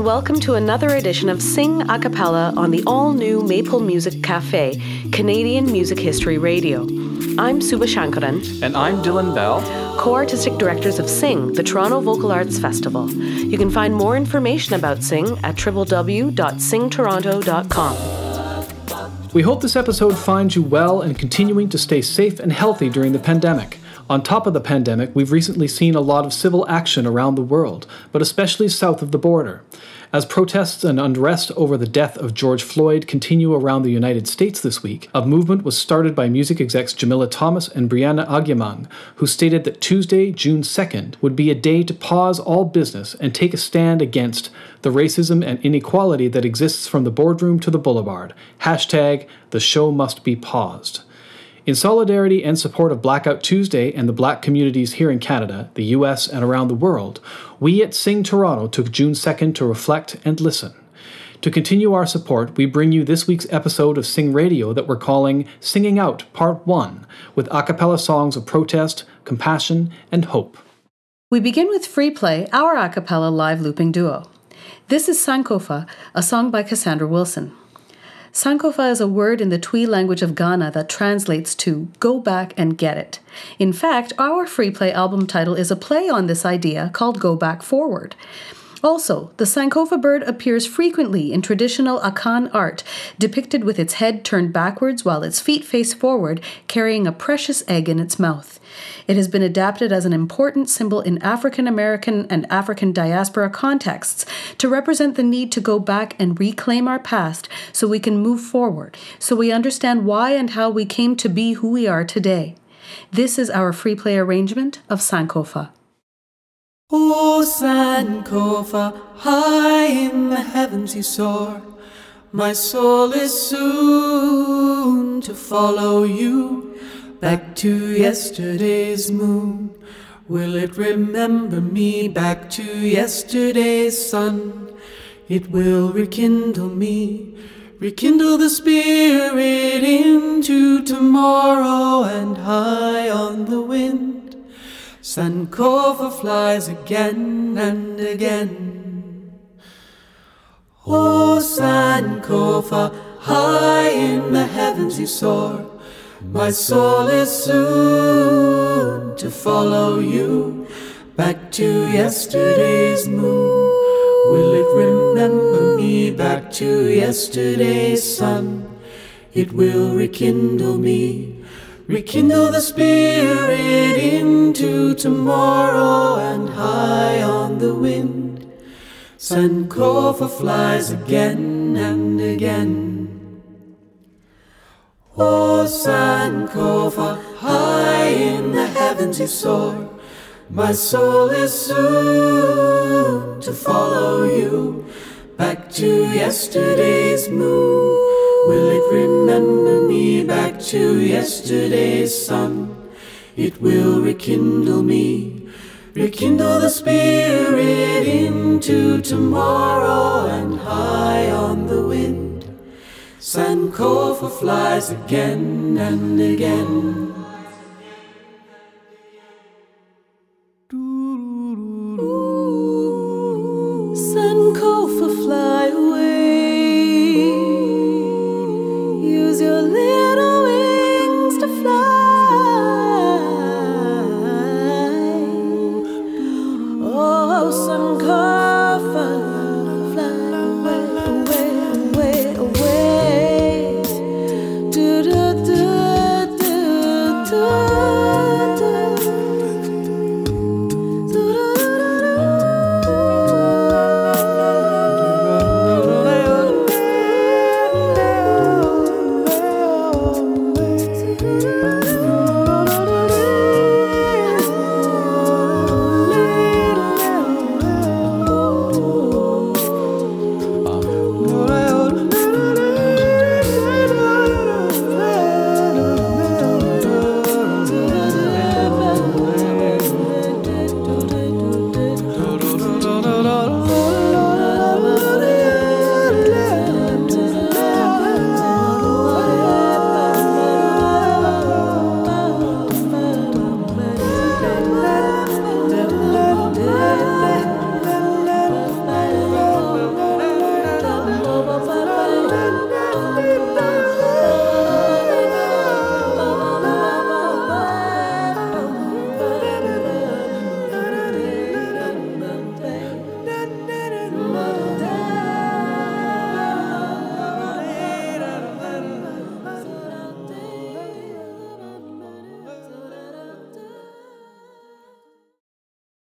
and welcome to another edition of Sing a Cappella on the all new Maple Music Cafe, Canadian Music History Radio. I'm Suba Shankaran. And I'm Dylan Bell, co artistic directors of Sing, the Toronto Vocal Arts Festival. You can find more information about Sing at www.singtoronto.com. We hope this episode finds you well and continuing to stay safe and healthy during the pandemic. On top of the pandemic, we've recently seen a lot of civil action around the world, but especially south of the border. As protests and unrest over the death of George Floyd continue around the United States this week, a movement was started by music execs Jamila Thomas and Brianna Agyemang, who stated that Tuesday, June 2nd, would be a day to pause all business and take a stand against the racism and inequality that exists from the boardroom to the boulevard. Hashtag the show must be paused. In solidarity and support of Blackout Tuesday and the black communities here in Canada, the US, and around the world, we at Sing Toronto took June 2nd to reflect and listen. To continue our support, we bring you this week's episode of Sing Radio that we're calling Singing Out Part 1, with a cappella songs of protest, compassion, and hope. We begin with FreePlay, our a cappella live looping duo. This is Sankofa, a song by Cassandra Wilson. Sankofa is a word in the Twi language of Ghana that translates to go back and get it. In fact, our FreePlay album title is a play on this idea called Go Back Forward. Also, the Sankofa bird appears frequently in traditional Akan art, depicted with its head turned backwards while its feet face forward, carrying a precious egg in its mouth. It has been adapted as an important symbol in African American and African diaspora contexts to represent the need to go back and reclaim our past so we can move forward, so we understand why and how we came to be who we are today. This is our FreePlay arrangement of Sankofa. O Sankofa, high in the heavens you soar. My soul is soon to follow you back to yesterday's moon. Will it remember me back to yesterday's sun? It will rekindle me, rekindle the spirit into tomorrow and high on the wind. Sankofa flies again and again. Oh, Sankofa, high in the heavens you soar. My soul is soon to follow you back to yesterday's moon. Will it remember me back to yesterday's sun? It will rekindle me Rekindle the spirit into tomorrow and high on the wind. Sankofa flies again and again. Oh, Sankofa, high in the heavens you soar. My soul is soon to follow you back to yesterday's moon. Will it remember me back to yesterday's sun? It will rekindle me, rekindle the spirit into tomorrow and high on the wind. Sankofa flies again and again.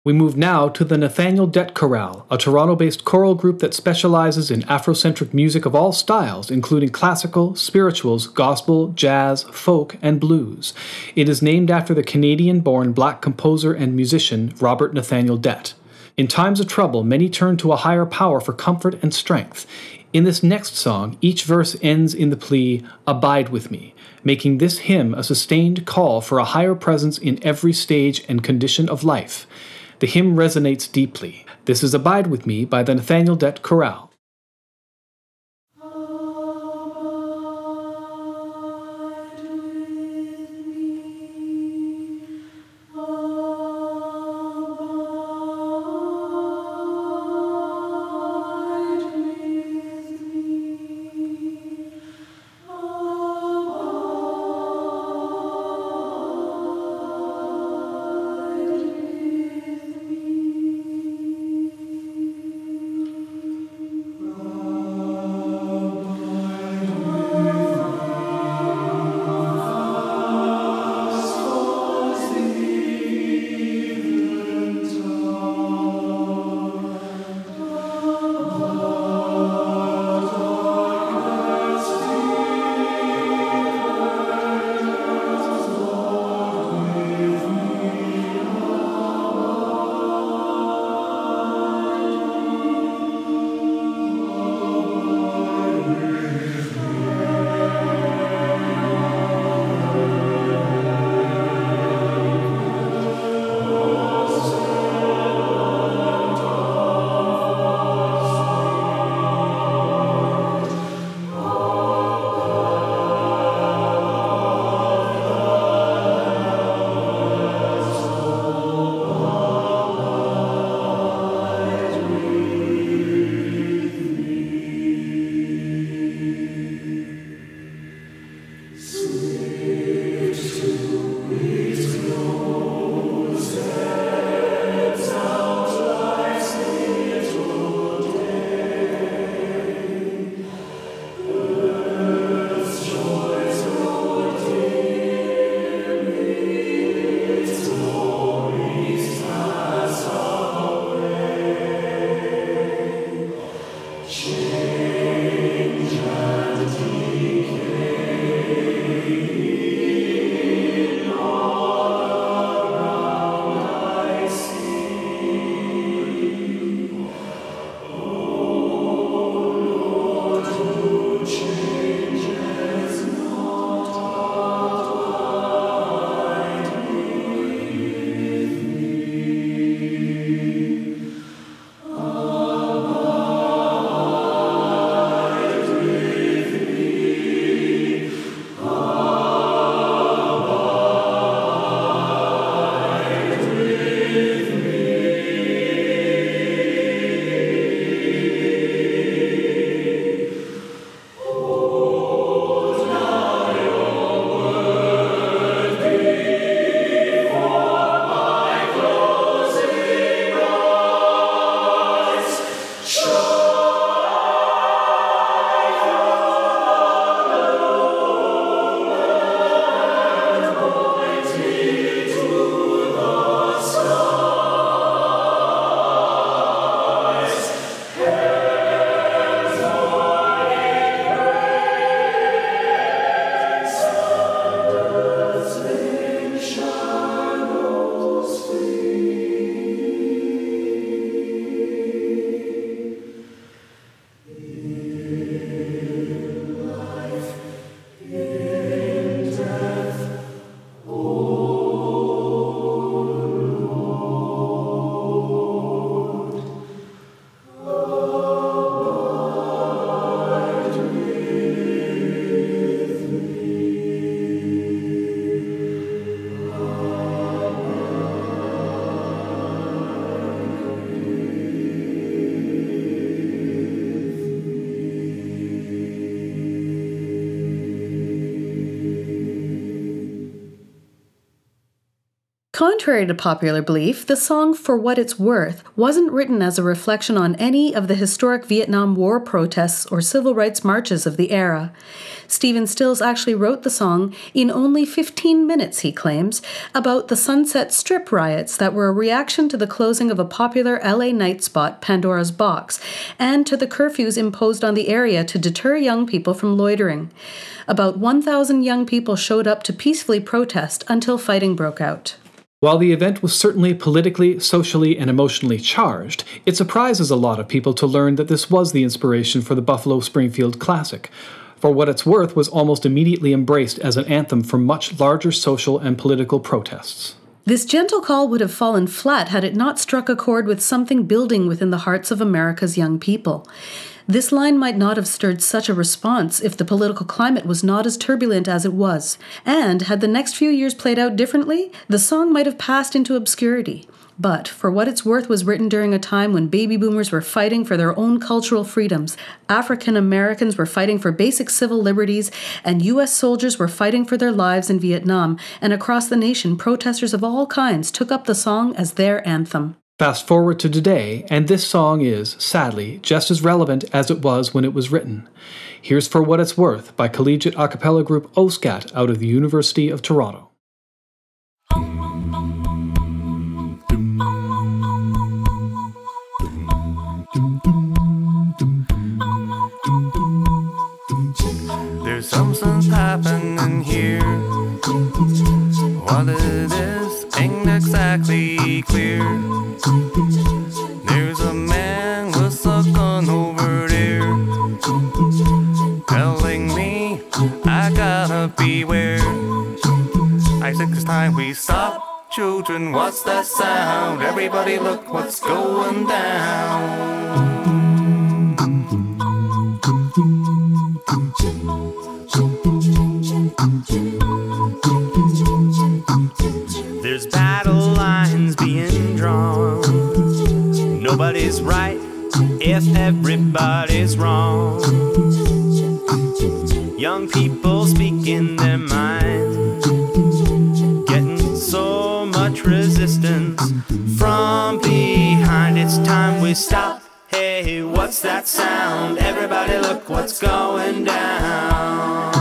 We move now to the Nathaniel Dett Chorale, a Toronto based choral group that specializes in Afrocentric music of all styles, including classical, spirituals, gospel, jazz, folk, and blues. It is named after the Canadian born black composer and musician Robert Nathaniel Dett. In times of trouble, many turn to a higher power for comfort and strength. In this next song, each verse ends in the plea, Abide with me, making this hymn a sustained call for a higher presence in every stage and condition of life. The hymn resonates deeply. This is Abide With Me by the Nathaniel Dett Chorale. Contrary to popular belief, the song For What It's Worth wasn't written as a reflection on any of the historic Vietnam War protests or civil rights marches of the era. Stephen Stills actually wrote the song in only 15 minutes, he claims, about the Sunset Strip riots that were a reaction to the closing of a popular LA night spot, Pandora's Box, and to the curfews imposed on the area to deter young people from loitering. About 1,000 young people showed up to peacefully protest until fighting broke out. While the event was certainly politically, socially, and emotionally charged, it surprises a lot of people to learn that this was the inspiration for the Buffalo Springfield Classic. For what it's worth, was almost immediately embraced as an anthem for much larger social and political protests. This gentle call would have fallen flat had it not struck a chord with something building within the hearts of America's young people. This line might not have stirred such a response if the political climate was not as turbulent as it was, and had the next few years played out differently, the song might have passed into obscurity. But For What It's Worth was written during a time when baby boomers were fighting for their own cultural freedoms, African Americans were fighting for basic civil liberties, and U.S. soldiers were fighting for their lives in Vietnam, and across the nation, protesters of all kinds took up the song as their anthem. Fast forward to today, and this song is, sadly, just as relevant as it was when it was written. Here's For What It's Worth by collegiate a cappella group OSCAT out of the University of Toronto. Children, what's that sound? Everybody, look what's going down. There's battle lines being drawn. Nobody's right if everybody's wrong. Young people speaking their minds, resistance from behind. It's time we stop. Hey, what's that sound? Everybody, look what's going down.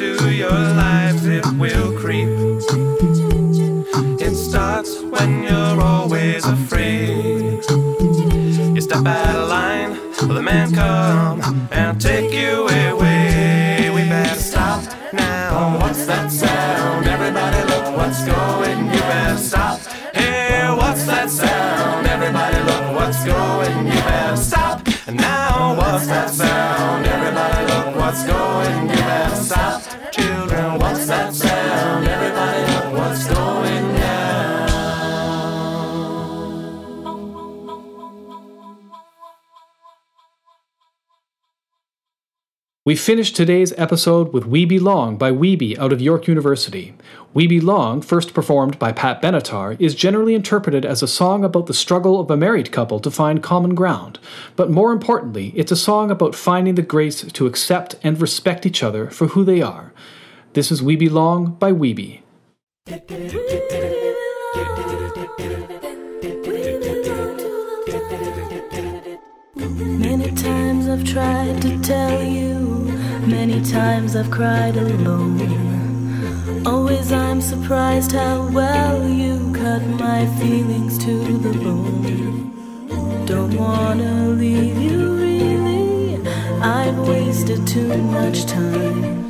Into your lives, We finished today's episode with We Belong by Wibi out of York University. We Belong, first performed by Pat Benatar, is generally interpreted as a song about the struggle of a married couple to find common ground. But more importantly, it's a song about finding the grace to accept and respect each other for who they are. This is We Belong by Wibi. Many times I've tried to tell you, many times I've cried alone. Always I'm surprised how well you cut my feelings to the bone. Don't wanna leave you really, I've wasted too much time.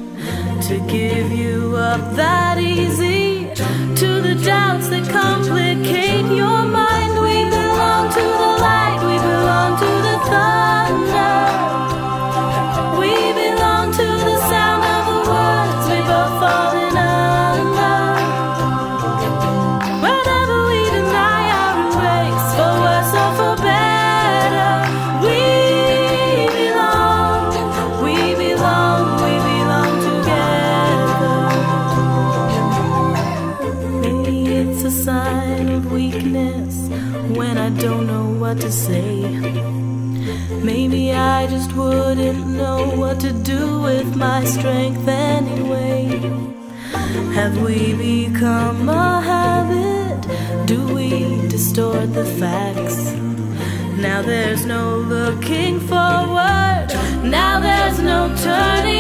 to give you up that easy to the doubts that complicate your mind. We belong to the light, we belong to the thunder. Become a habit? Do we distort the facts? Now there's no looking forward. Now there's no turning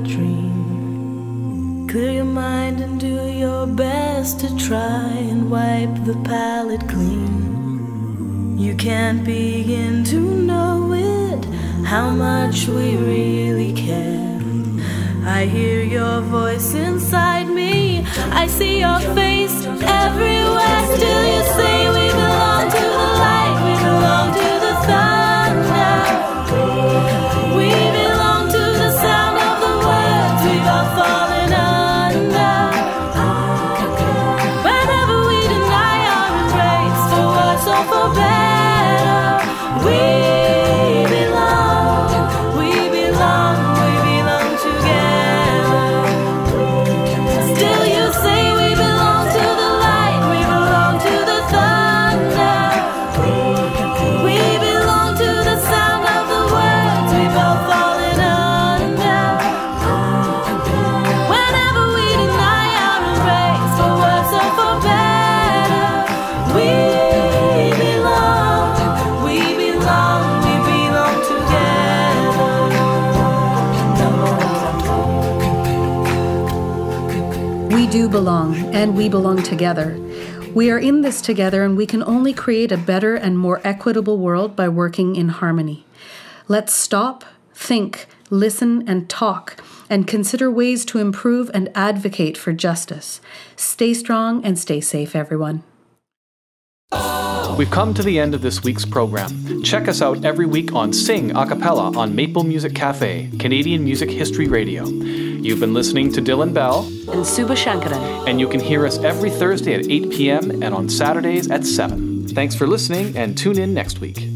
dream. Clear your mind and do your best to try and wipe the palate clean. You can't begin to know it, how much we really care. I hear your voice inside me. I see your face everywhere. Still, you say and we belong together. We are in this together, and we can only create a better and more equitable world by working in harmony. Let's stop, think, listen, and talk, and consider ways to improve and advocate for justice. Stay strong and stay safe, everyone. We've come to the end of this week's program. Check us out every week on Sing a cappella on Maple Music Cafe, Canadian Music History Radio. You've been listening to Dylan Bell, And Suba Shankaran. and you can hear us every Thursday at 8 p.m. and on Saturdays at 7. Thanks for listening and tune in next week.